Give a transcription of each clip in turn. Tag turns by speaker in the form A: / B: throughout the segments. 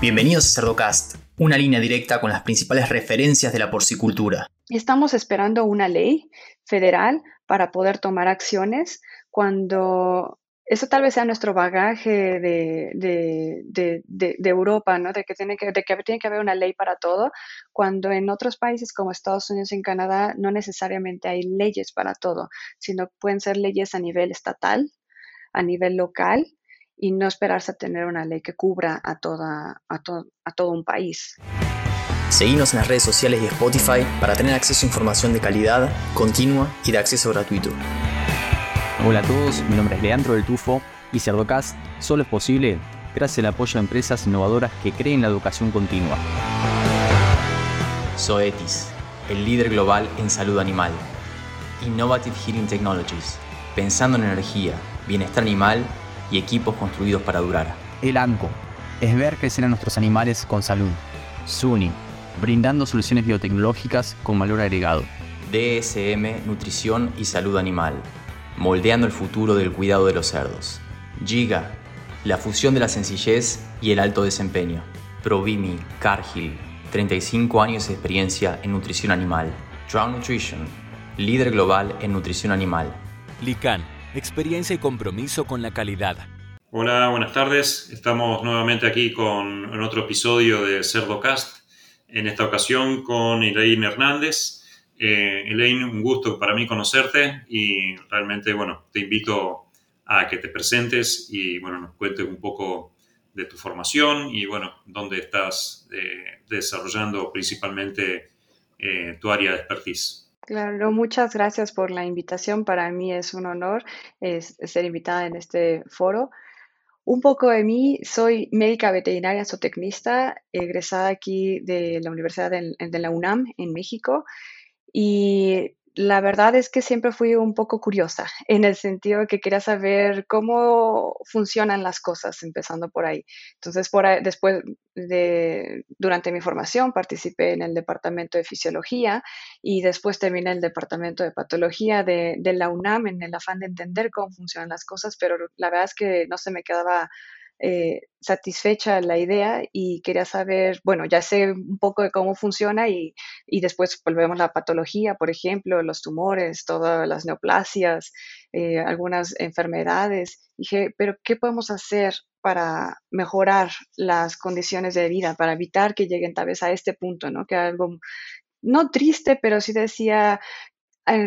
A: Bienvenidos a Cerdocast, una línea directa con las principales referencias de la porcicultura.
B: Estamos esperando una ley federal para poder tomar acciones cuando eso tal vez sea nuestro bagaje de, Europa, ¿no? De que, tiene que, de que tiene que haber una ley para todo, cuando en otros países como Estados Unidos y Canadá no necesariamente hay leyes para todo, sino pueden ser leyes a nivel estatal, a nivel local y no esperarse a tener una ley que cubra a, toda, a, a todo un país.
A: Seguimos en las redes sociales y Spotify para tener acceso a información de calidad, continua y de acceso gratuito.
C: Hola a todos, mi nombre es Leandro del Tufo y Cerdocast solo es posible gracias al apoyo a empresas innovadoras que creen la educación continua.
A: Zoetis, el líder global en salud animal. Innovative Heating Technologies, pensando en energía, bienestar animal y equipos construidos para durar.
C: El ANCO, es ver crecer a nuestros animales con salud. SUNY, brindando soluciones biotecnológicas con valor agregado.
A: DSM, Nutrición y Salud Animal, moldeando el futuro del cuidado de los cerdos. Giga, la fusión de la sencillez y el alto desempeño. Provimi, Cargill, 35 años de experiencia en nutrición animal. Drown Nutrition, líder global en nutrición animal.
D: Lican, experiencia y compromiso con la calidad.
E: Hola, buenas tardes. Estamos nuevamente aquí con otro episodio de CerdoCast. En esta ocasión con Elaine Hernández. Eh, Elaine, un gusto para mí conocerte y realmente, bueno, te invito a que te presentes y, bueno, nos cuentes un poco de tu formación y, bueno, dónde estás eh, desarrollando principalmente eh, tu área de expertise.
B: Claro, muchas gracias por la invitación. Para mí es un honor ser invitada en este foro. Un poco de mí, soy médica veterinaria zootecnista, egresada aquí de la Universidad de la UNAM en México. Y la verdad es que siempre fui un poco curiosa, en el sentido de que quería saber cómo funcionan las cosas, empezando por ahí. Entonces, por después de, durante mi formación, participé en el departamento de fisiología y después terminé el departamento de patología de, de la UNAM en el afán de entender cómo funcionan las cosas, pero la verdad es que no se me quedaba eh, satisfecha la idea y quería saber, bueno, ya sé un poco de cómo funciona y, después volvemos a la patología, por ejemplo, los tumores, todas las neoplasias, eh, algunas enfermedades. Dije, pero ¿qué podemos hacer para mejorar las condiciones de vida, para evitar que lleguen tal vez a este punto, ¿no? Que algo no triste, pero sí decía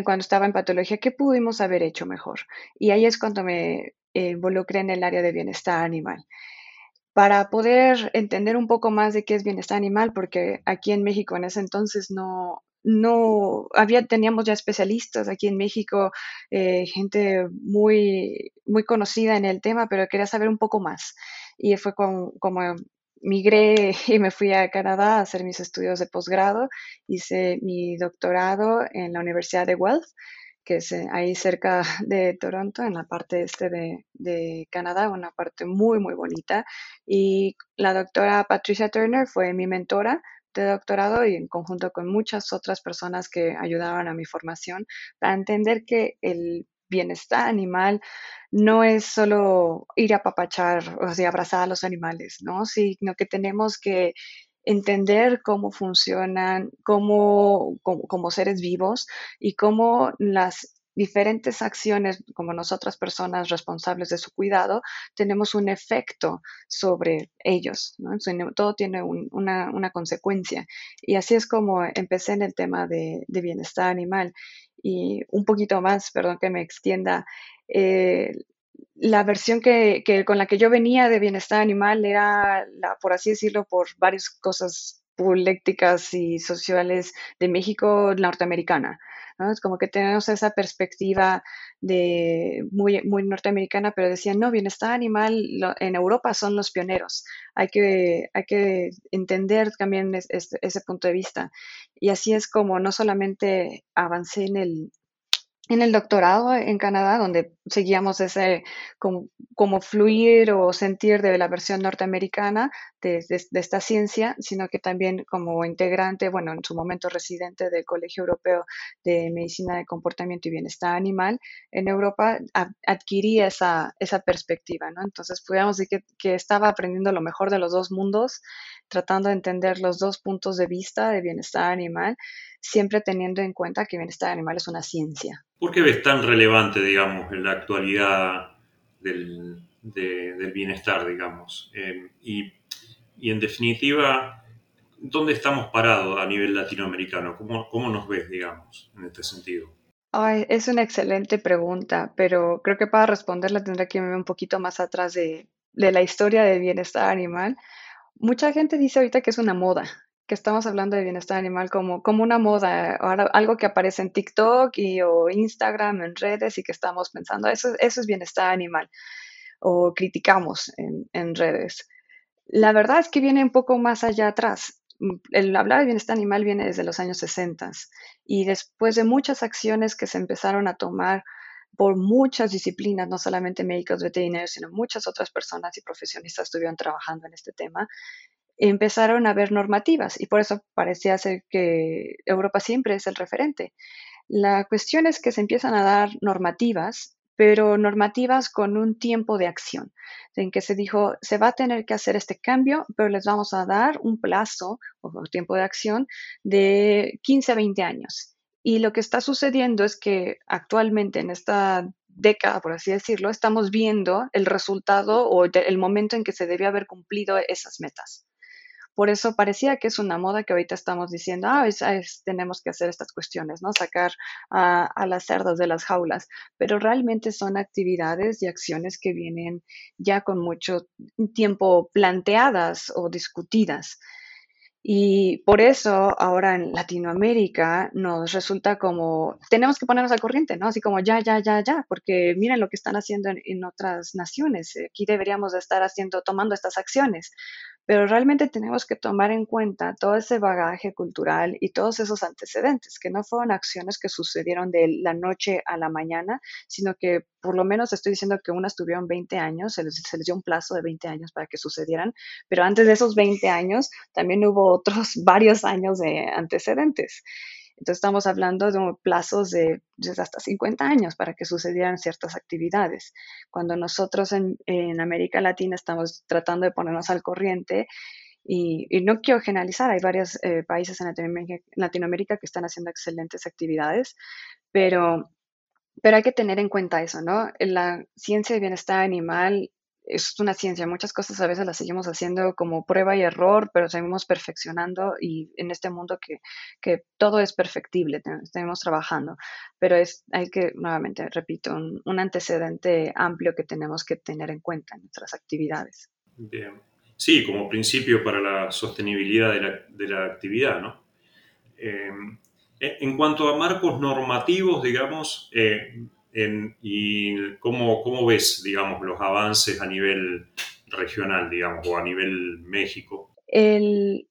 B: cuando estaba en patología, ¿qué pudimos haber hecho mejor? Y ahí es cuando me involucré en el área de bienestar animal. Para poder entender un poco más de qué es bienestar animal, porque aquí en México en ese entonces no, no había, teníamos ya especialistas aquí en México, eh, gente muy, muy conocida en el tema, pero quería saber un poco más. Y fue como migré y me fui a Canadá a hacer mis estudios de posgrado. Hice mi doctorado en la Universidad de Guelph, que es eh, ahí cerca de Toronto, en la parte este de, de, Canadá, una parte muy, muy bonita. Y la doctora Patricia Turner fue mi mentora de doctorado y en conjunto con muchas otras personas que ayudaban a mi formación para entender que el bienestar animal no es solo ir a papachar o sea, abrazar a los animales, ¿no? Sino que tenemos que entender cómo funcionan como, como, seres vivos y cómo las diferentes acciones como nosotras personas responsables de su cuidado tenemos un efecto sobre ellos. Todo tiene una, una, consecuencia. Y así es como empecé en el tema de, de bienestar animal. Y un poquito más, perdón que me extienda, eh, la versión que, con la que yo venía de bienestar animal era, la, por así decirlo, por varias cosas políticas y sociales de México norteamericana. Es como que tenemos esa perspectiva de muy, muy norteamericana, pero decían, no, bienestar animal en Europa son los pioneros. Hay que, hay que entender también ese punto de vista. Y así es como no solamente avancé en el, en el doctorado en Canadá, donde seguíamos ese como, fluir o sentir de la versión norteamericana de, esta ciencia, sino que también como integrante, bueno, en su momento residente del Colegio Europeo de Medicina de Comportamiento y Bienestar Animal, en Europa adquirí esa, esa perspectiva, ¿no? Entonces, podríamos decir que estaba aprendiendo lo mejor de los dos mundos, tratando de entender los dos puntos de vista de bienestar animal, siempre teniendo en cuenta que bienestar animal es una ciencia.
E: ¿Por qué ves tan relevante, digamos, en la actualidad del, bienestar, digamos? Eh, y, en definitiva, ¿dónde estamos parados a nivel latinoamericano? ¿Cómo, nos ves, digamos, en este sentido?
B: es una excelente pregunta, pero creo que para responderla tendré que irme un poquito más atrás de la historia del bienestar animal. Mucha gente dice ahorita que es una moda, que estamos hablando de bienestar animal como, como una moda, algo que aparece en TikTok y, o Instagram, en redes y que estamos pensando, eso, eso es bienestar animal, o criticamos en, en redes. La verdad es que viene un poco más allá atrás. El hablar de bienestar animal viene desde los años 60 y después de muchas acciones que se empezaron a tomar por muchas disciplinas, no solamente médicos veterinarios, sino muchas otras personas y profesionistas estuvieron trabajando en este tema, empezaron a haber normativas y por eso parecía ser que Europa siempre es el referente. La cuestión es que se empiezan a dar normativas, pero normativas con un tiempo de acción, en que se dijo, se va a tener que hacer este cambio, pero les vamos a dar un plazo o tiempo de acción de 15 a 20 años. Y lo que está sucediendo es que actualmente en esta década, por así decirlo, estamos viendo el resultado o el momento en que se debió haber cumplido esas metas. Por eso parecía que es una moda que ahorita estamos diciendo, ah, tenemos que hacer estas cuestiones, ¿no? Sacar a, las cerdas de las jaulas, pero realmente son actividades y acciones que vienen ya con mucho tiempo planteadas o discutidas. Y por eso ahora en Latinoamérica nos resulta como, tenemos que ponernos al corriente, ¿no? Así como ya, ya, ya, ya, porque miren lo que están haciendo en, en otras naciones. Aquí deberíamos estar haciendo, tomando estas acciones pero realmente tenemos que tomar en cuenta todo ese bagaje cultural y todos esos antecedentes, que no fueron acciones que sucedieron de la noche a la mañana, sino que por lo menos estoy diciendo que unas tuvieron 20 años, se les, dio un plazo de 20 años para que sucedieran, pero antes de esos 20 años también hubo otros varios años de antecedentes. Entonces estamos hablando de plazos de, hasta 50 años para que sucedieran ciertas actividades. Cuando nosotros en, América Latina estamos tratando de ponernos al corriente, y, no quiero generalizar, hay varios eh, países en Latinoamérica, que están haciendo excelentes actividades, pero, pero hay que tener en cuenta eso, ¿no? La ciencia de bienestar animal es una ciencia, muchas cosas a veces las seguimos haciendo como prueba y error, pero seguimos perfeccionando y en este mundo que, que todo es perfectible, estamos trabajando, pero es, hay que, nuevamente, repito, un, antecedente amplio que tenemos que tener en cuenta en nuestras actividades.
E: Bien. Sí, como principio para la sostenibilidad de la, de la actividad, ¿no? Eh, en cuanto a marcos normativos, digamos, eh, ¿Y cómo, cómo, ves, digamos, los avances a nivel regional, digamos, o a nivel México?
B: El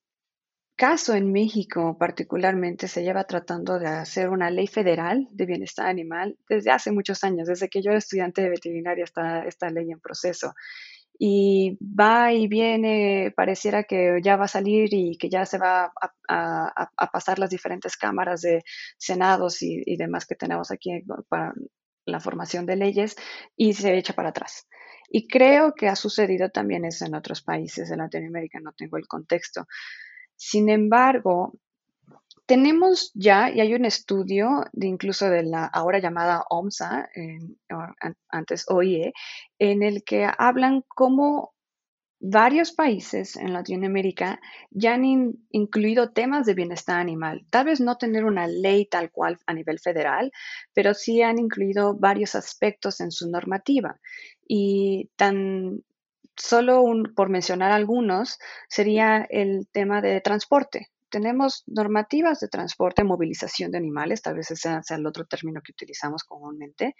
B: caso en México particularmente se lleva tratando de hacer una ley federal de bienestar animal desde hace muchos años, desde que yo era estudiante de veterinaria está esta ley en proceso. Y va y viene, pareciera que ya va a salir y que ya se va a, pasar las diferentes cámaras de senados y, y demás que tenemos aquí para la formación de leyes y se echa para atrás. Y creo que ha sucedido también eso en otros países de Latinoamérica, no tengo el contexto. Sin embargo, tenemos ya, y hay un estudio de incluso de la ahora llamada OMSA, antes OIE, en el que hablan cómo Varios países en Latinoamérica ya han incluido temas de bienestar animal. Tal vez no tener una ley tal cual a nivel federal, pero sí han incluido varios aspectos en su normativa. Y tan solo por mencionar algunos, sería el tema de transporte. Tenemos normativas de transporte, movilización de animales, tal vez ese sea el otro término que utilizamos comúnmente.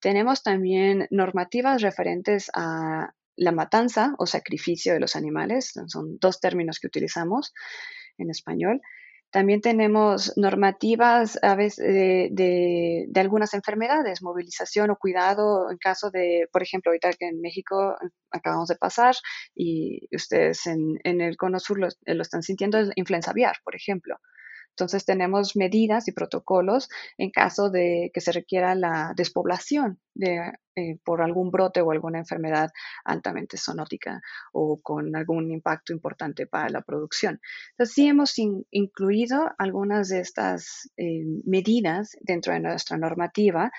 B: Tenemos también normativas referentes a la matanza o sacrificio de los animales, son dos términos que utilizamos en español. También tenemos normativas a veces de, de, algunas enfermedades, movilización o cuidado en caso de, por ejemplo, ahorita que en México acabamos de pasar y ustedes en, el Cono Sur lo, lo están sintiendo, influenza aviar, por ejemplo. Entonces tenemos medidas y protocolos en caso de que se requiera la despoblación de, eh, por algún brote o alguna enfermedad altamente zoonótica o con algún impacto importante para la producción. Entonces sí hemos incluido algunas de estas eh, medidas dentro de nuestra normativa,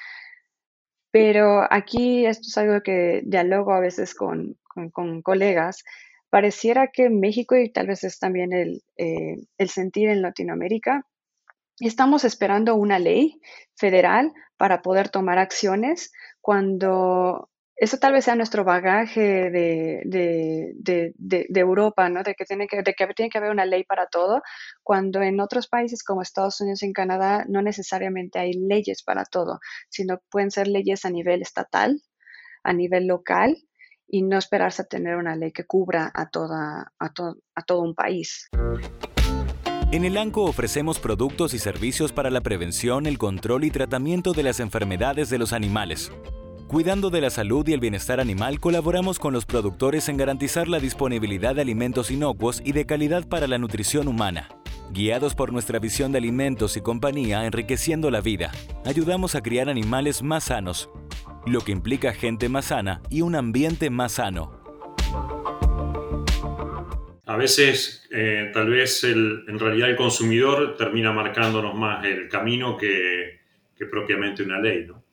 B: pero aquí esto es algo que dialogo a veces con colegas pareciera que México y tal vez es también el, eh, el sentir en Latinoamérica, estamos esperando una ley federal para poder tomar acciones cuando eso tal vez sea nuestro bagaje de, de, de, Europa, ¿no? De que, tiene que, de que tiene que haber una ley para todo, cuando en otros países como Estados Unidos y Canadá no necesariamente hay leyes para todo, sino pueden ser leyes a nivel estatal, a nivel local y no esperarse a tener una ley que cubra a, toda, a, a todo un país.
D: En el ANCO ofrecemos productos y servicios para la prevención, el control y tratamiento de las enfermedades de los animales. Cuidando de la salud y el bienestar animal, colaboramos con los productores en garantizar la disponibilidad de alimentos inocuos y de calidad para la nutrición humana. Guiados por nuestra visión de alimentos y compañía enriqueciendo la vida, ayudamos a criar animales más sanos, lo que implica gente más sana y un ambiente más sano.
E: A veces, eh, tal vez en realidad el consumidor termina marcándonos más el camino que, propiamente una ley, ¿no?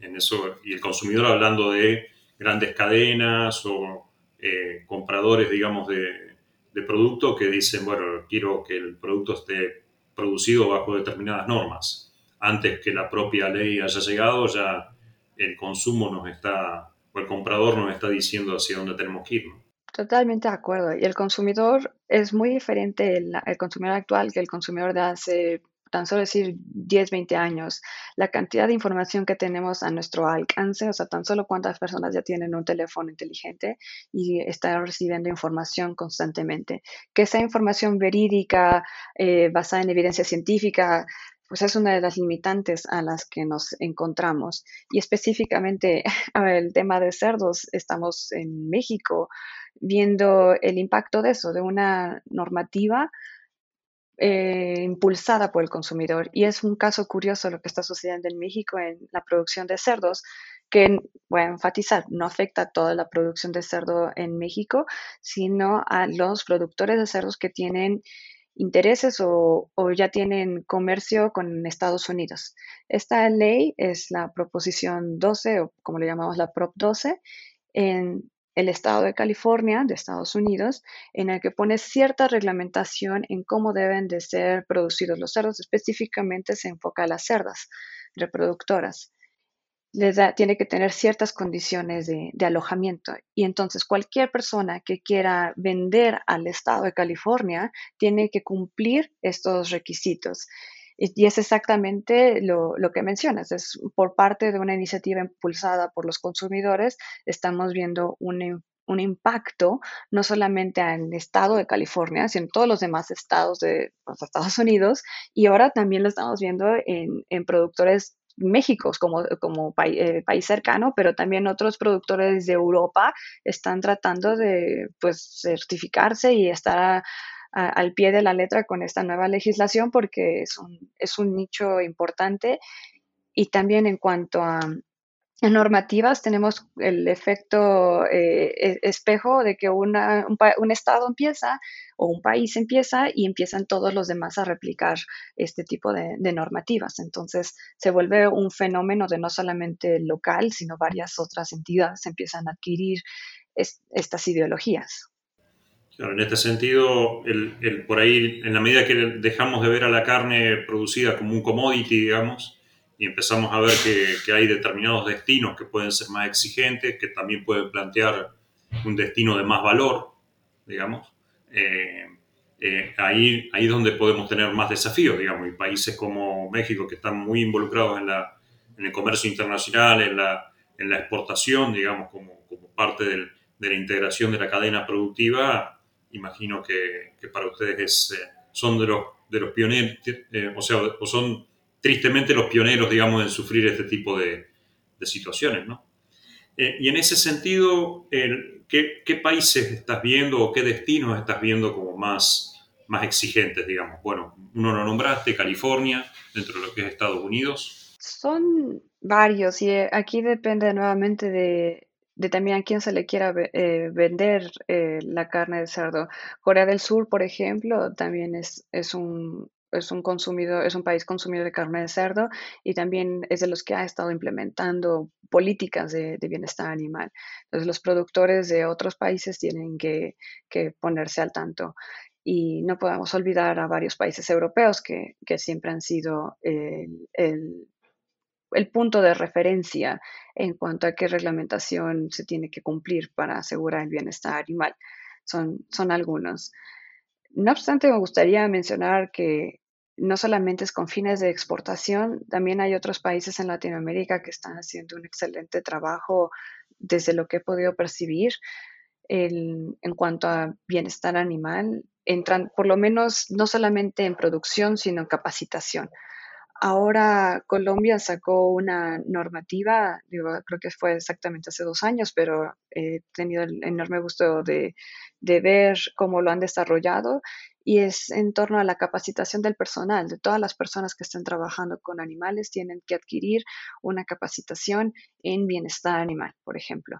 E: en eso, y el consumidor hablando de grandes cadenas o eh, compradores, digamos, de, de producto que dicen, bueno, quiero que el producto esté producido bajo determinadas normas. Antes que la propia ley haya llegado, ya el consumo nos está, o el comprador nos está diciendo hacia dónde tenemos que ir.
B: Totalmente de acuerdo. Y el consumidor es muy diferente, el, consumidor actual, que el consumidor de hace tan solo decir 10, 20 años, la cantidad de información que tenemos a nuestro alcance, o sea, tan solo cuántas personas ya tienen un teléfono inteligente y están recibiendo información constantemente. Que esa información verídica, eh, basada en evidencia científica, pues es una de las limitantes a las que nos encontramos. Y específicamente el tema de cerdos, estamos en México viendo el impacto de eso, de una normativa eh, impulsada por el consumidor. Y es un caso curioso lo que está sucediendo en México en la producción de cerdos, que voy a enfatizar, no afecta a toda la producción de cerdo en México, sino a los productores de cerdos que tienen intereses o, ya tienen comercio con Estados Unidos. Esta ley es la proposición 12 o como le llamamos la Prop 12 en el estado de California de Estados Unidos, en el que pone cierta reglamentación en cómo deben de ser producidos los cerdos. Específicamente se enfoca a las cerdas reproductoras tiene que tener ciertas condiciones de, alojamiento. Y entonces cualquier persona que quiera vender al estado de California tiene que cumplir estos requisitos. Y, es exactamente lo, que mencionas. Es por parte de una iniciativa impulsada por los consumidores, estamos viendo un, impacto no solamente en el estado de California, sino en todos los demás estados de los Estados Unidos. Y ahora también lo estamos viendo en, en productores México como, como eh, país cercano, pero también otros productores de Europa están tratando de pues, certificarse y estar al pie de la letra con esta nueva legislación porque es un, es un nicho importante. Y también en cuanto a, en normativas tenemos el efecto eh, e, espejo de que un, estado empieza o un país empieza y empiezan todos los demás a replicar este tipo de, normativas. Entonces se vuelve un fenómeno de no solamente local, sino varias otras entidades empiezan a adquirir estas ideologías.
E: en este sentido, el, por ahí, en la medida que dejamos de ver a la carne producida como un commodity, digamos, y empezamos a ver que, hay determinados destinos que pueden ser más exigentes, que también pueden plantear un destino de más valor, digamos. Eh, eh, ahí, ahí es donde podemos tener más desafíos, digamos, y países como México que están muy involucrados en, la, en el comercio internacional, en la, en la exportación, digamos, como, como parte del, de la integración de la cadena productiva, imagino que, que para ustedes es, eh, son de los de los pioneros, eh, o sea, o son tristemente los pioneros, digamos, en sufrir este tipo de, situaciones, ¿no? Eh, y en ese sentido, ¿qué, países estás viendo o qué destinos estás viendo como más, exigentes, digamos? Bueno, uno lo nombraste, California, dentro de lo que es Estados Unidos.
B: Son varios y eh, aquí depende nuevamente de, también a quién se le quiera eh, vender la carne de cerdo. Corea del Sur, por ejemplo, también es un, es un consumido, es un país consumidor de carne de cerdo y también es de los que ha estado implementando políticas de, bienestar animal. Entonces los productores de otros países tienen que, ponerse al tanto. Y no podemos olvidar a varios países europeos que, siempre han sido el, el, punto de referencia en cuanto a qué reglamentación se tiene que cumplir para asegurar el bienestar animal. Son, son algunos. No obstante, me gustaría mencionar que no solamente es con fines de exportación, también hay otros países en Latinoamérica que están haciendo un excelente trabajo desde lo que he podido percibir en cuanto a bienestar animal, entran por lo menos no solamente en producción, sino en capacitación. Ahora Colombia sacó una normativa, creo que fue exactamente hace dos años, pero he tenido el enorme gusto de, de ver cómo lo han desarrollado y es en torno a la capacitación del personal, de todas las personas que estén trabajando con animales tienen que adquirir una capacitación en bienestar animal, por ejemplo.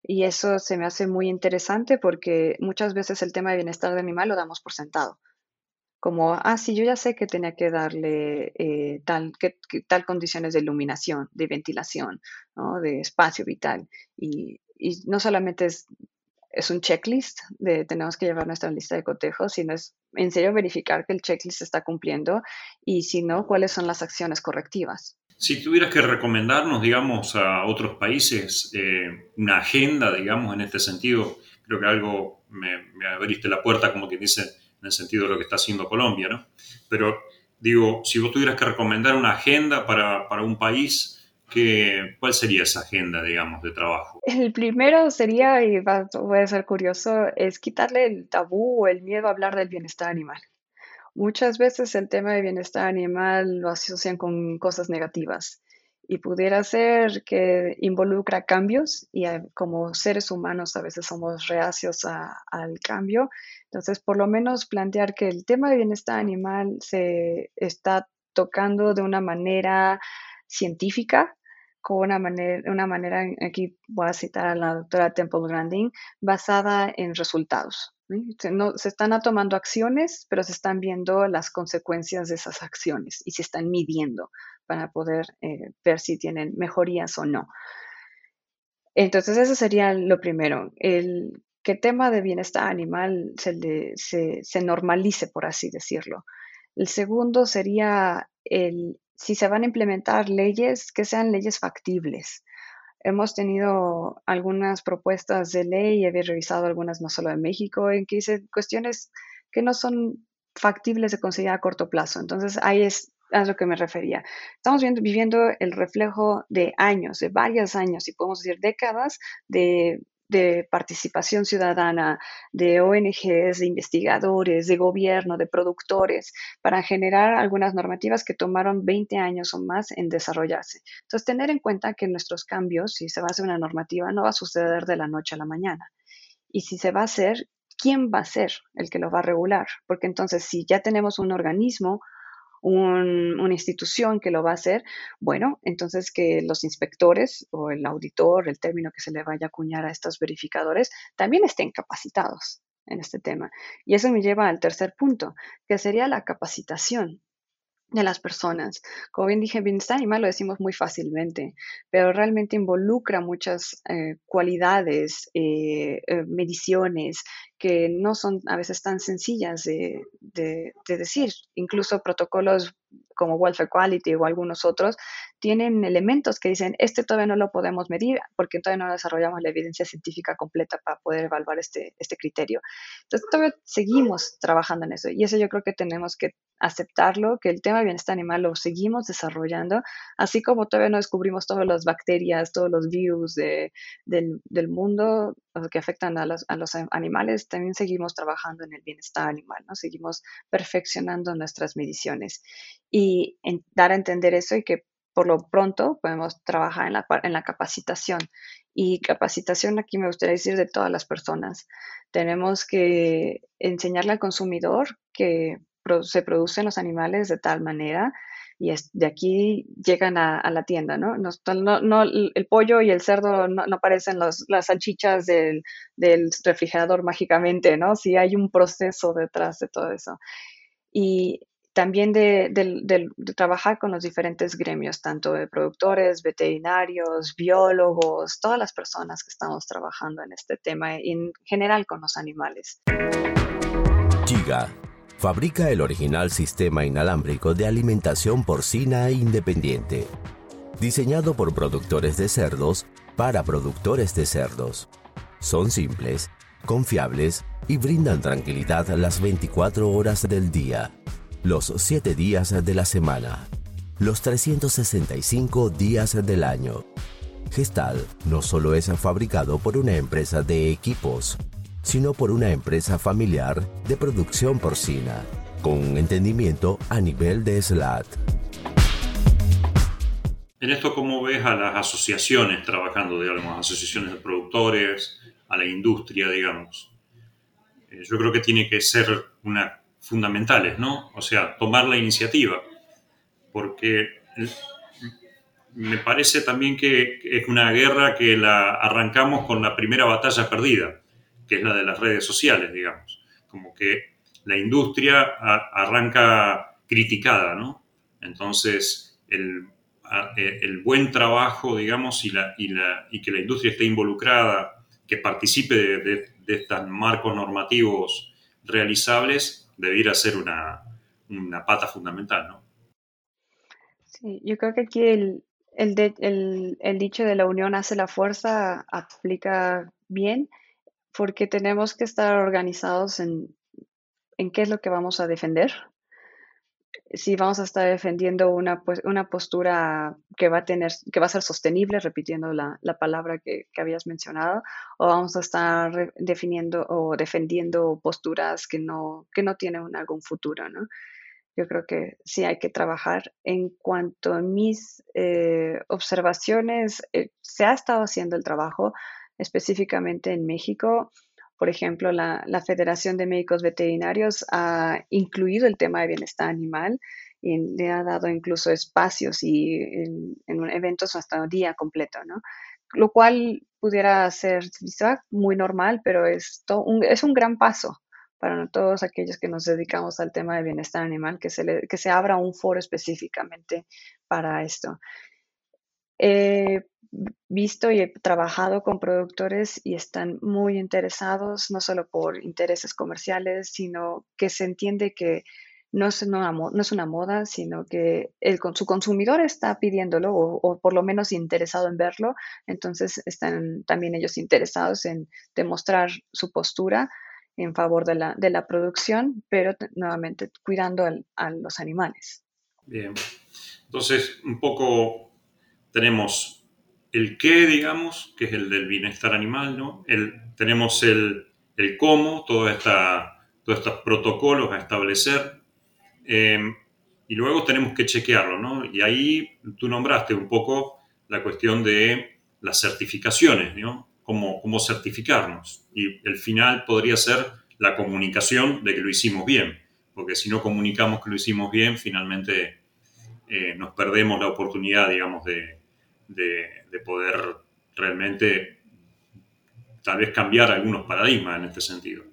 B: Y eso se me hace muy interesante porque muchas veces el tema de bienestar de animal lo damos por sentado como, ah, sí, yo ya sé que tenía que darle eh, tal, que, tal condiciones de iluminación, de ventilación, de espacio vital. Y, no solamente es, es, un checklist de tenemos que llevar nuestra lista de cotejos, sino es en serio verificar que el checklist está cumpliendo y si no, cuáles son las acciones correctivas.
E: Si tuvieras que recomendarnos, digamos, a otros países eh, una agenda, digamos, en este sentido, creo que algo me, me abriste la puerta, como que dice, en el sentido de lo que está haciendo Colombia, ¿no? Pero digo, si vos tuvieras que recomendar una agenda para, para un país, ¿qué, ¿cuál sería esa agenda, digamos, de trabajo?
B: El primero sería, y va, a ser curioso, es quitarle el tabú o el miedo a hablar del bienestar animal. Muchas veces el tema de bienestar animal lo asocian con cosas negativas y pudiera ser que involucra cambios y como seres humanos a veces somos reacios al cambio entonces, por lo menos plantear que el tema de bienestar animal se está tocando de una manera científica, con una manera, una manera, aquí voy a citar a la doctora Temple Grandin, basada en resultados. Se, no, se están tomando acciones, pero se están viendo las consecuencias de esas acciones y se están midiendo para poder eh, ver si tienen mejorías o no. Entonces, eso sería lo primero. El que tema de bienestar animal se, se, normalice, por así decirlo. El segundo sería el, si se van a implementar leyes, que sean leyes factibles. Hemos tenido algunas propuestas de ley, he revisado algunas no solo de México, en que dicen cuestiones que no son factibles de conseguir a corto plazo. Entonces, ahí es a lo que me refería. Estamos viendo, viviendo el reflejo de años, de varios años, y podemos decir décadas, de de participación ciudadana, de ONGs, de investigadores, de gobierno, de productores, para generar algunas normativas que tomaron 20 años o más en desarrollarse. Entonces, tener en cuenta que nuestros cambios, si se va a hacer una normativa, no va a suceder de la noche a la mañana. Y si se va a hacer, ¿quién va a ser el que lo va a regular? Porque entonces, si ya tenemos un organismo una institución que lo va a hacer, bueno, entonces que los inspectores o el auditor, el término que se le vaya a acuñar a estos verificadores, también estén capacitados en este tema. Y eso me lleva al tercer punto, que sería la capacitación de las personas. Como bien dije, bienestar animal lo decimos muy fácilmente, pero realmente involucra muchas eh, cualidades, eh, eh, mediciones que no son a veces tan sencillas de, decir, incluso protocolos como Welfare Quality o algunos otros, tienen elementos que dicen, este todavía no lo podemos medir porque todavía no desarrollamos la evidencia científica completa para poder evaluar este, este criterio. Entonces, todavía seguimos trabajando en eso y eso yo creo que tenemos que aceptarlo, que el tema de bienestar animal lo seguimos desarrollando, así como todavía no descubrimos todas las bacterias, todos los virus del, del, mundo que afectan a los, a los, animales, también seguimos trabajando en el bienestar animal, ¿no? Seguimos perfeccionando nuestras mediciones y dar a entender eso y que por lo pronto podemos trabajar en la, en la capacitación. Y capacitación aquí me gustaría decir de todas las personas. Tenemos que enseñarle al consumidor que se producen los animales de tal manera y de aquí llegan a, la tienda, ¿no? No, El pollo y el cerdo no, aparecen las salchichas del, del, refrigerador mágicamente, ¿no? Sí hay un proceso detrás de todo eso. Y también de, trabajar con los diferentes gremios, tanto de productores, veterinarios, biólogos, todas las personas que estamos trabajando en este tema, en general con los animales.
F: Giga fabrica el original sistema inalámbrico de alimentación porcina independiente, diseñado por productores de cerdos para productores de cerdos. Son simples, confiables y brindan tranquilidad las 24 horas del día los 7 días de la semana, los 365 días del año. Gestal no solo es fabricado por una empresa de equipos, sino por una empresa familiar de producción porcina, con un entendimiento a nivel de SLAT.
E: En esto, ¿cómo ves a las asociaciones trabajando, digamos, asociaciones de productores, a la industria, digamos? Eh, yo creo que tiene que ser una fundamentales, ¿no? O sea, tomar la iniciativa, porque me parece también que es una guerra que la arrancamos con la primera batalla perdida, que es la de las redes sociales, digamos. Como que la industria arranca criticada, ¿no? Entonces, el, el buen trabajo, digamos, y, la, y, la, y, que la industria esté involucrada, que participe de, de, estos marcos normativos realizables, debiera ser una, pata fundamental, ¿no?
B: Sí, yo creo que aquí el, el, dicho de la unión hace la fuerza aplica bien porque tenemos que estar organizados en, en qué es lo que vamos a defender si vamos a estar defendiendo una, pues, una postura que va a tener, que va a ser sostenible, repitiendo la, palabra que, habías mencionado, o vamos a estar definiendo o defendiendo posturas que no, que no tienen algún futuro, ¿no? Yo creo que sí hay que trabajar. En cuanto a mis eh, observaciones, eh, se ha estado haciendo el trabajo específicamente en México por ejemplo, la, Federación de Médicos Veterinarios ha incluido el tema de bienestar animal y le ha dado incluso espacios y en, eventos hasta un día completo, ¿no? Lo cual pudiera ser muy normal, pero es, un, es un gran paso para todos aquellos que nos dedicamos al tema de bienestar animal, que se, que se abra un foro específicamente para esto. Eh, visto y he trabajado con productores y están muy interesados, no solo por intereses comerciales, sino que se entiende que no es una, no es una moda, sino que el, su consumidor está pidiéndolo o, por lo menos interesado en verlo, entonces están también ellos interesados en demostrar su postura en favor de la, de la producción, pero nuevamente cuidando a los animales.
E: Bien, entonces un poco tenemos el qué, digamos, que es el del bienestar animal, ¿no? El, tenemos el, el cómo, todo todos estos protocolos a establecer. Em, y luego tenemos que chequearlo, ¿no? Y ahí tú nombraste un poco la cuestión de las certificaciones, ¿no? Cómo, cómo certificarnos. Y el final podría ser la comunicación de que lo hicimos bien, porque si no comunicamos que lo hicimos bien, finalmente eh, nos perdemos la oportunidad, digamos, de, de, poder realmente tal vez cambiar algunos paradigmas en este sentido.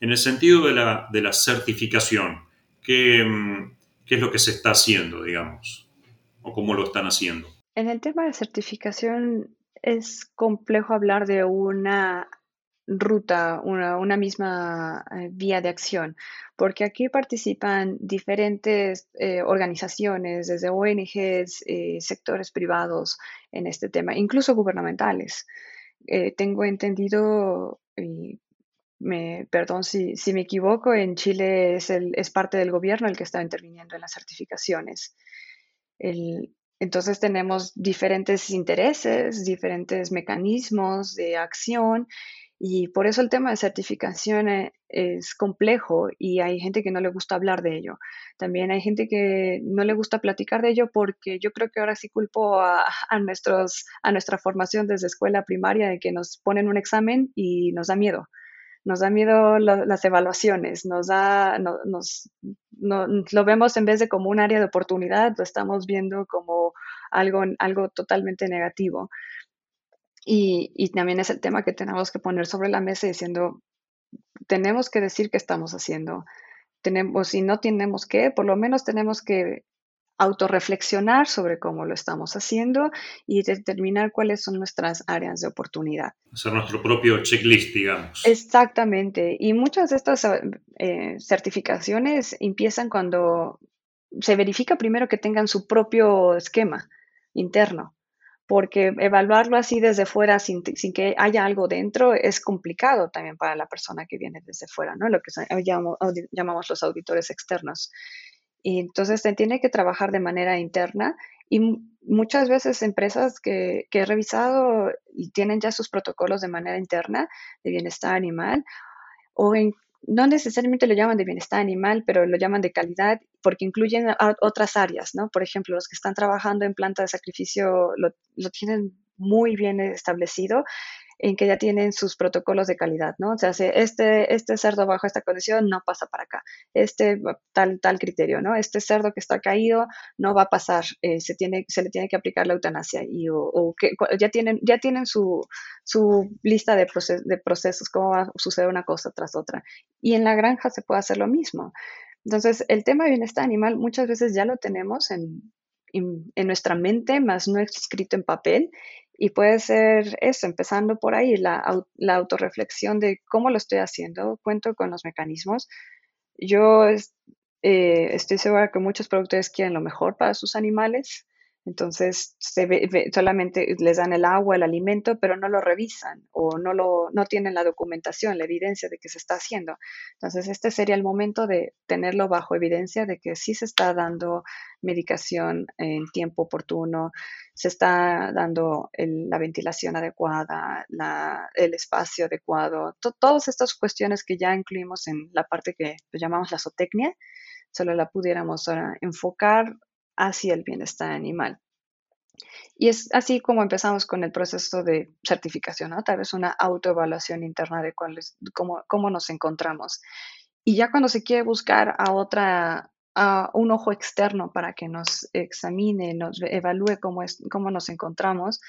E: En el sentido de la, de la certificación, ¿qué, mm, ¿qué, es lo que se está haciendo, digamos? ¿O cómo lo están haciendo?
B: En el tema de certificación es complejo hablar de una ruta, una, misma eh, vía de acción, porque aquí participan diferentes eh, organizaciones, desde ONGs, eh, sectores privados en este tema, incluso gubernamentales. tengo entendido, me, perdón si, me equivoco, en Chile es, el, es parte del gobierno el que está interviniendo en las certificaciones. entonces tenemos diferentes intereses, diferentes mecanismos de acción y por eso el tema de certificación e, es complejo y hay gente que no le gusta hablar de ello. También hay gente que no le gusta platicar de ello porque yo creo que ahora sí culpo a, nuestros, a nuestra formación desde escuela primaria de que nos ponen un examen y nos da miedo. Nos da miedo las evaluaciones, nos da, nos, lo vemos en vez de como un área de oportunidad, lo estamos viendo como algo, algo totalmente negativo. Y, también es el tema que tenemos que poner sobre la mesa diciendo, tenemos que decir qué estamos haciendo. Tenemos, si no tenemos que, por lo menos tenemos que autorreflexionar sobre cómo lo estamos haciendo y determinar cuáles son nuestras áreas de oportunidad.
E: Hacer nuestro propio checklist, digamos.
B: Exactamente. Y muchas de estas eh, certificaciones empiezan cuando se verifica primero que tengan su propio esquema interno porque evaluarlo así desde fuera sin, que haya algo dentro es complicado también para la persona que viene desde fuera, ¿no? Lo que llamamos, llamamos los auditores externos. Y entonces se tiene que trabajar de manera interna y muchas veces empresas que, he revisado tienen ya sus protocolos de manera interna de bienestar animal o en, no necesariamente lo llaman de bienestar animal, pero lo llaman de calidad porque incluyen otras áreas, ¿no? Por ejemplo, los que están trabajando en planta de sacrificio lo, lo tienen muy bien establecido en que ya tienen sus protocolos de calidad, ¿no? O sea, este, este cerdo bajo esta condición no pasa para acá, este tal, criterio, ¿no? Este cerdo que está caído no va a pasar, eh, se, le tiene que aplicar la eutanasia y ya tienen, su, lista de, de procesos, cómo va a suceder una cosa tras otra. Y en la granja se puede hacer lo mismo. Entonces, el tema de bienestar animal muchas veces ya lo tenemos en, en, nuestra mente, más no escrito en papel. Y puede ser eso, empezando por ahí, la, la autorreflexión de cómo lo estoy haciendo, cuento con los mecanismos. Yo eh, estoy segura que muchos productores quieren lo mejor para sus animales, entonces, se solamente les dan el agua, el alimento, pero no lo revisan o no, lo, no tienen la documentación, la evidencia de que se está haciendo. Entonces, este sería el momento de tenerlo bajo evidencia de que sí se está dando medicación en tiempo oportuno, se está dando la ventilación adecuada, el espacio adecuado, todas estas cuestiones que ya incluimos en la parte que llamamos la zootecnia, solo la pudiéramos enfocar hacia el bienestar animal. Y es así como empezamos con el proceso de certificación, ¿no? Tal vez una autoevaluación interna de cuál cómo, cómo nos encontramos. Y ya cuando se quiere buscar a otra, a un ojo externo para que nos examine, nos evalúe cómo, es, cómo nos encontramos,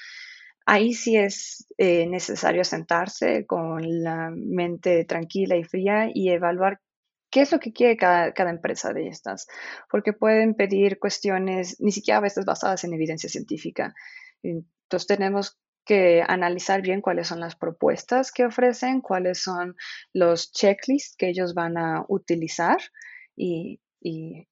B: ahí sí es eh, necesario sentarse con la mente tranquila y fría y evaluar qué es lo que quiere cada, empresa de estas, porque pueden pedir cuestiones ni siquiera a veces basadas en evidencia científica. Entonces tenemos que analizar bien cuáles son las propuestas que ofrecen, cuáles son los checklists que ellos van a utilizar y,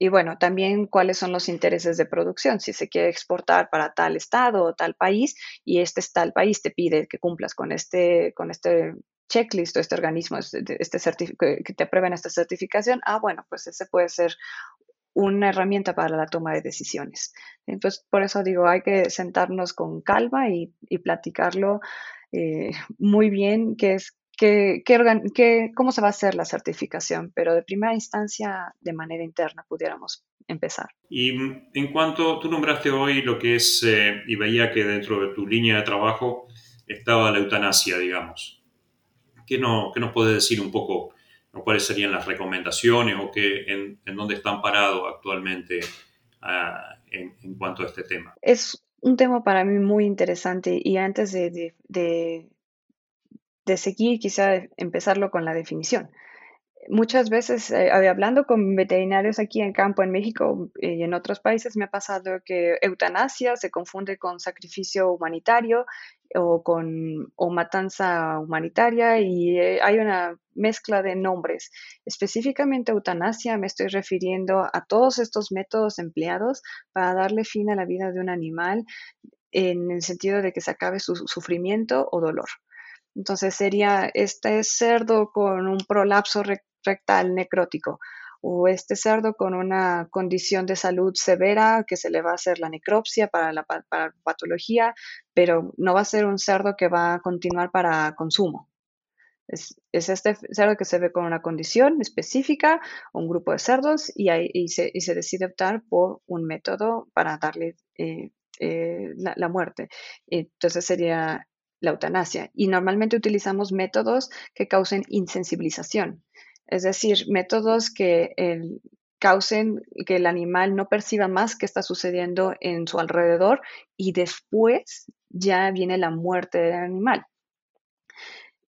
B: bueno, también cuáles son los intereses de producción. Si se quiere exportar para tal estado o tal país y este tal país te pide que cumplas con este, con este checklist o este organismo, este, este que te aprueben esta certificación, ah, bueno, pues ese puede ser una herramienta para la toma de decisiones. Entonces, por eso digo, hay que sentarnos con calma y, platicarlo eh, muy bien, qué es, qué, qué, cómo se va a hacer la certificación, pero de primera instancia, de manera interna, pudiéramos empezar.
E: Y en cuanto tú nombraste hoy lo que es, eh, y veía que dentro de tu línea de trabajo estaba la eutanasia, digamos. ¿Qué, no, nos puede decir un poco cuáles serían las recomendaciones o qué, en, dónde están parados actualmente ah, en, cuanto a este tema?
B: Es un tema para mí muy interesante y antes de, de, seguir quizá empezarlo con la definición. Muchas veces, eh, hablando con veterinarios aquí en campo en México y en otros países, me ha pasado que eutanasia se confunde con sacrificio humanitario o con o matanza humanitaria y eh, hay una mezcla de nombres. Específicamente eutanasia me estoy refiriendo a todos estos métodos empleados para darle fin a la vida de un animal en el sentido de que se acabe su sufrimiento o dolor. Entonces sería este cerdo con un prolapso rectal necrótico o este cerdo con una condición de salud severa que se le va a hacer la necropsia para la patología, pero no va a ser un cerdo que va a continuar para consumo. Es, este cerdo que se ve con una condición específica, un grupo de cerdos, y, se, decide optar por un método para darle eh, eh, la, muerte. Entonces sería la eutanasia. Y normalmente utilizamos métodos que causen insensibilización, es decir, métodos que causen que el animal no perciba más que está sucediendo en su alrededor y después ya viene la muerte del animal.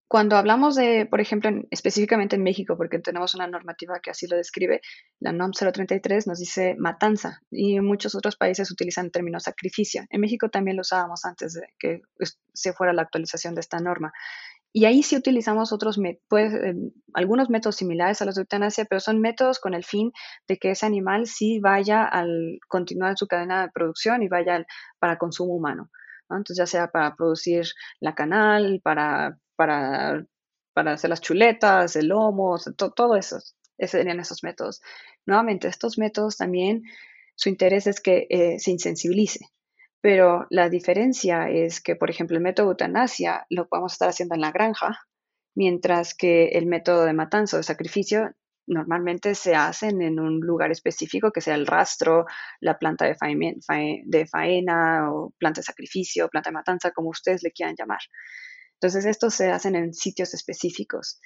B: Cuando hablamos de, por ejemplo, específicamente en México, porque tenemos una normativa que así lo describe, la NOM 033 nos dice matanza y en muchos otros países utilizan el término sacrificio. En México también lo usábamos antes de que se fuera la actualización de esta norma. Y ahí sí utilizamos otros pues, algunos métodos similares a los de eutanasia, pero son métodos con el fin de que ese animal sí vaya al continuar su cadena de producción y vaya para consumo humano. Entonces, ya sea para producir la canal, para para, para hacer las chuletas, el lomo, todo eso. Serían esos métodos. Nuevamente, estos métodos también, su interés es que eh, se insensibilice. Pero la diferencia es que, por ejemplo, el método de eutanasia lo podemos estar haciendo en la granja, mientras que el método de matanza o de sacrificio normalmente se hacen en un lugar específico, que sea el rastro, la planta de faena o planta de sacrificio, planta de matanza, como ustedes le quieran llamar. Entonces, estos se hacen en sitios específicos,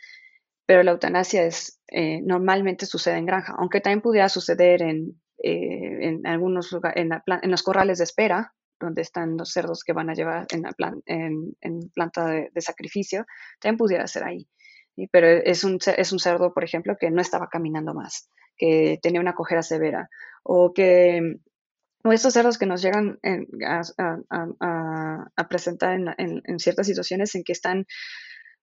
B: pero la eutanasia es, eh, normalmente sucede en granja, aunque también pudiera suceder en, eh, en algunos lugares, en, los corrales de espera, donde están los cerdos que van a llevar en, la en, planta de, sacrificio, también pudiera ser ahí. Pero es un, es un cerdo, por ejemplo, que no estaba caminando más, que tenía una cojera severa, o que o estos cerdos que nos llegan a, presentar en, ciertas situaciones en que están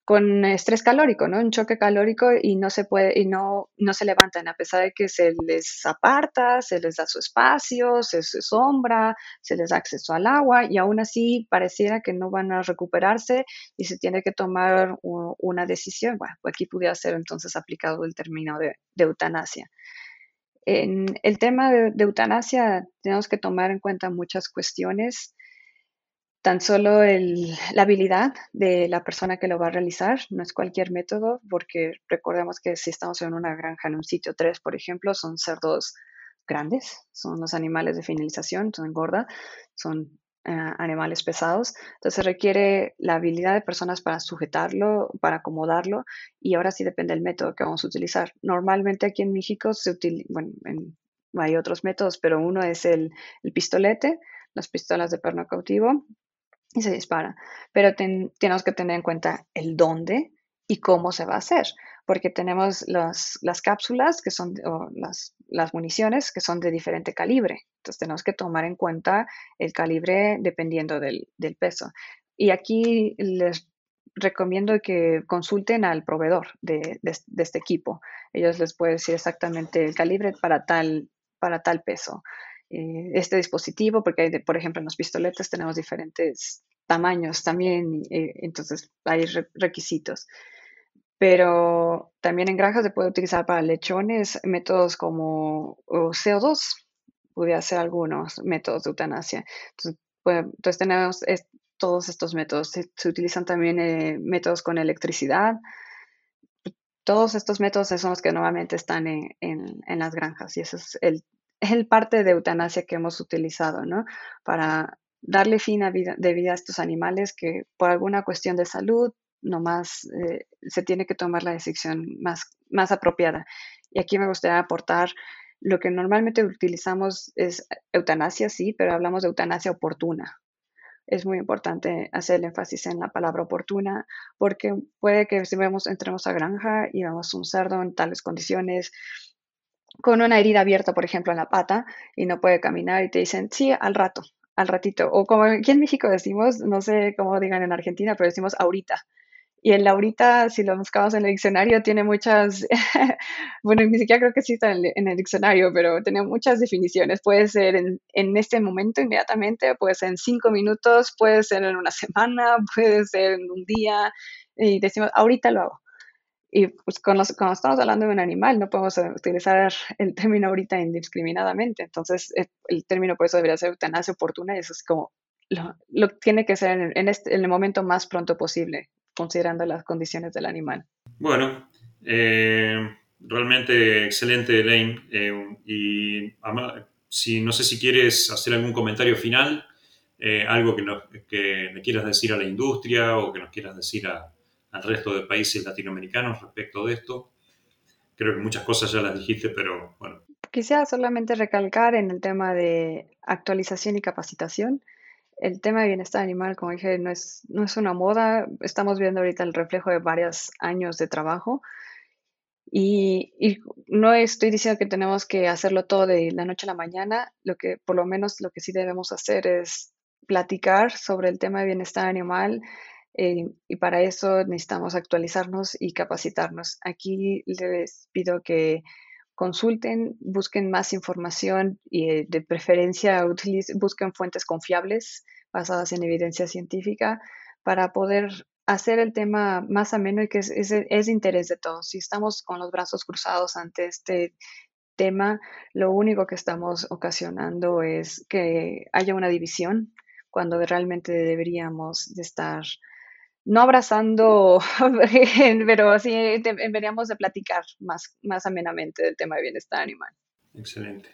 B: con estrés calórico, ¿no? Un choque calórico y no se puede, y no, no se levantan, a pesar de que se les aparta, se les da su espacio, se, sombra, se les da acceso al agua, y aún así pareciera que no van a recuperarse y se tiene que tomar una decisión. Bueno, aquí pudiera ser entonces aplicado el término de eutanasia. En el tema de, eutanasia tenemos que tomar en cuenta muchas cuestiones, tan solo la habilidad de la persona que lo va a realizar, no es cualquier método, porque recordemos que si estamos en una granja en un sitio 3, por ejemplo, son cerdos grandes, son los animales de finalización, son gorda, son eh, animales pesados. Entonces requiere la habilidad de personas para sujetarlo, para acomodarlo y ahora sí depende del método que vamos a utilizar. Normalmente aquí en México se utiliza, hay otros métodos, pero uno es el, pistolete, las pistolas de perno cautivo y se dispara. Pero tenemos que tener en cuenta el dónde y cómo se va a hacer, porque tenemos las, cápsulas que son, las, las municiones que son de diferente calibre. Entonces tenemos que tomar en cuenta el calibre dependiendo del, peso. Y aquí les recomiendo que consulten al proveedor de, este equipo. Ellos les pueden decir exactamente el calibre para tal, para tal peso. Eh, este dispositivo, porque hay, por ejemplo, en los pistoletes tenemos diferentes tamaños también, eh, entonces hay requisitos pero también en granjas se puede utilizar para lechones métodos como CO2, puede ser algunos métodos de eutanasia. Entonces, tenemos todos estos métodos. Se, utilizan también eh, métodos con electricidad. Todos estos métodos son los que normalmente están en, las granjas y eso es el, el, parte de eutanasia que hemos utilizado, ¿no? Para darle fin a vida, de vida a estos animales que por alguna cuestión de salud nomás eh, se tiene que tomar la decisión más, más apropiada. Y aquí me gustaría aportar lo que normalmente utilizamos es eutanasia, sí, pero hablamos de eutanasia oportuna. es muy importante hacer el énfasis en la palabra oportuna, porque puede que si vemos, entremos a granja y vemos un cerdo en tales condiciones, con una herida abierta, por ejemplo, en la pata, y no puede caminar, y te dicen, sí, al rato, al ratito. O como aquí en México decimos, no sé cómo digan en Argentina, pero decimos ahorita. Y el ahorita, si lo buscamos en el diccionario, tiene muchas, bueno, ni siquiera creo que exista en, en, el diccionario, pero tiene muchas definiciones. Puede ser en, en, este momento inmediatamente, puede ser en cinco minutos, puede ser en una semana, puede ser en un día. Y decimos, ahorita lo hago. Y pues cuando, cuando estamos hablando de un animal, no podemos utilizar el término ahorita indiscriminadamente. Entonces, el, el término por eso debería ser eutanasia oportuna y eso es como, lo, lo tiene que ser en, en, este, en el momento más pronto posible considerando las condiciones del animal.
E: Bueno, eh, realmente excelente, Elaine. Eh, y si, no sé si quieres hacer algún comentario final, eh, algo que, nos, que le quieras decir a la industria o que nos quieras decir a, al resto de países latinoamericanos respecto de esto. Creo que muchas cosas ya las dijiste, pero bueno.
B: Quisiera solamente recalcar en el tema de actualización y capacitación el tema de bienestar animal, como dije, no es, no es una moda. Estamos viendo ahorita el reflejo de varios años de trabajo. Y, y, no estoy diciendo que tenemos que hacerlo todo de la noche a la mañana. Lo que, por lo menos, lo que sí debemos hacer es platicar sobre el tema de bienestar animal. Eh, y para eso necesitamos actualizarnos y capacitarnos. Aquí les pido que consulten, busquen más información y eh, de preferencia busquen fuentes confiables basadas en evidencia científica para poder hacer el tema más ameno y que es, es, interés de todos. Si estamos con los brazos cruzados ante este tema, lo único que estamos ocasionando es que haya una división cuando realmente deberíamos de estar no abrazando, pero sí deberíamos de platicar más, más amenamente del tema de bienestar animal.
E: Excelente.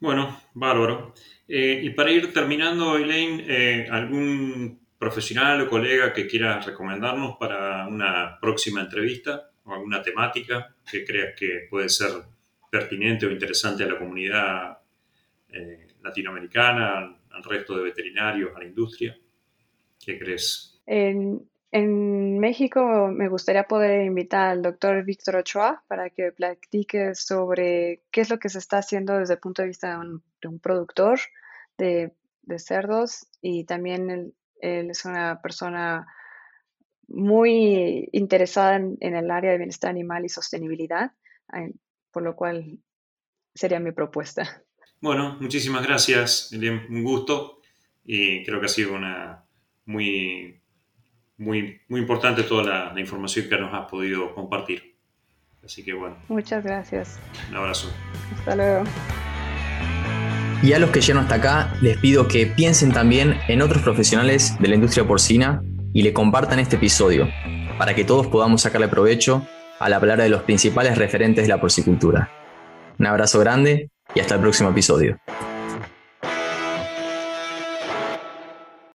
E: Bueno, bárbaro. Eh, y para ir terminando, Elaine, eh, ¿algún profesional o colega que quieras recomendarnos para una próxima entrevista o alguna temática que creas que puede ser pertinente o interesante a la comunidad eh, latinoamericana, al resto de veterinarios, a la industria? ¿Qué crees?
B: En, México me gustaría poder invitar al doctor Víctor Ochoa para que platique sobre qué es lo que se está haciendo desde el punto de vista de un, productor de, cerdos y también él, es una persona muy interesada en, en, el área de bienestar animal y sostenibilidad, por lo cual sería mi propuesta.
E: Bueno, muchísimas gracias, un gusto y creo que ha sido una muy muy, muy importante toda la, información que nos has podido compartir. Así que bueno.
B: Muchas gracias.
E: Un abrazo.
B: Hasta luego.
A: Y a los que llegan hasta acá, les pido que piensen también en otros profesionales de la industria porcina y le compartan este episodio, para que todos podamos sacarle provecho al hablar de los principales referentes de la porcicultura. Un abrazo grande y hasta el próximo episodio.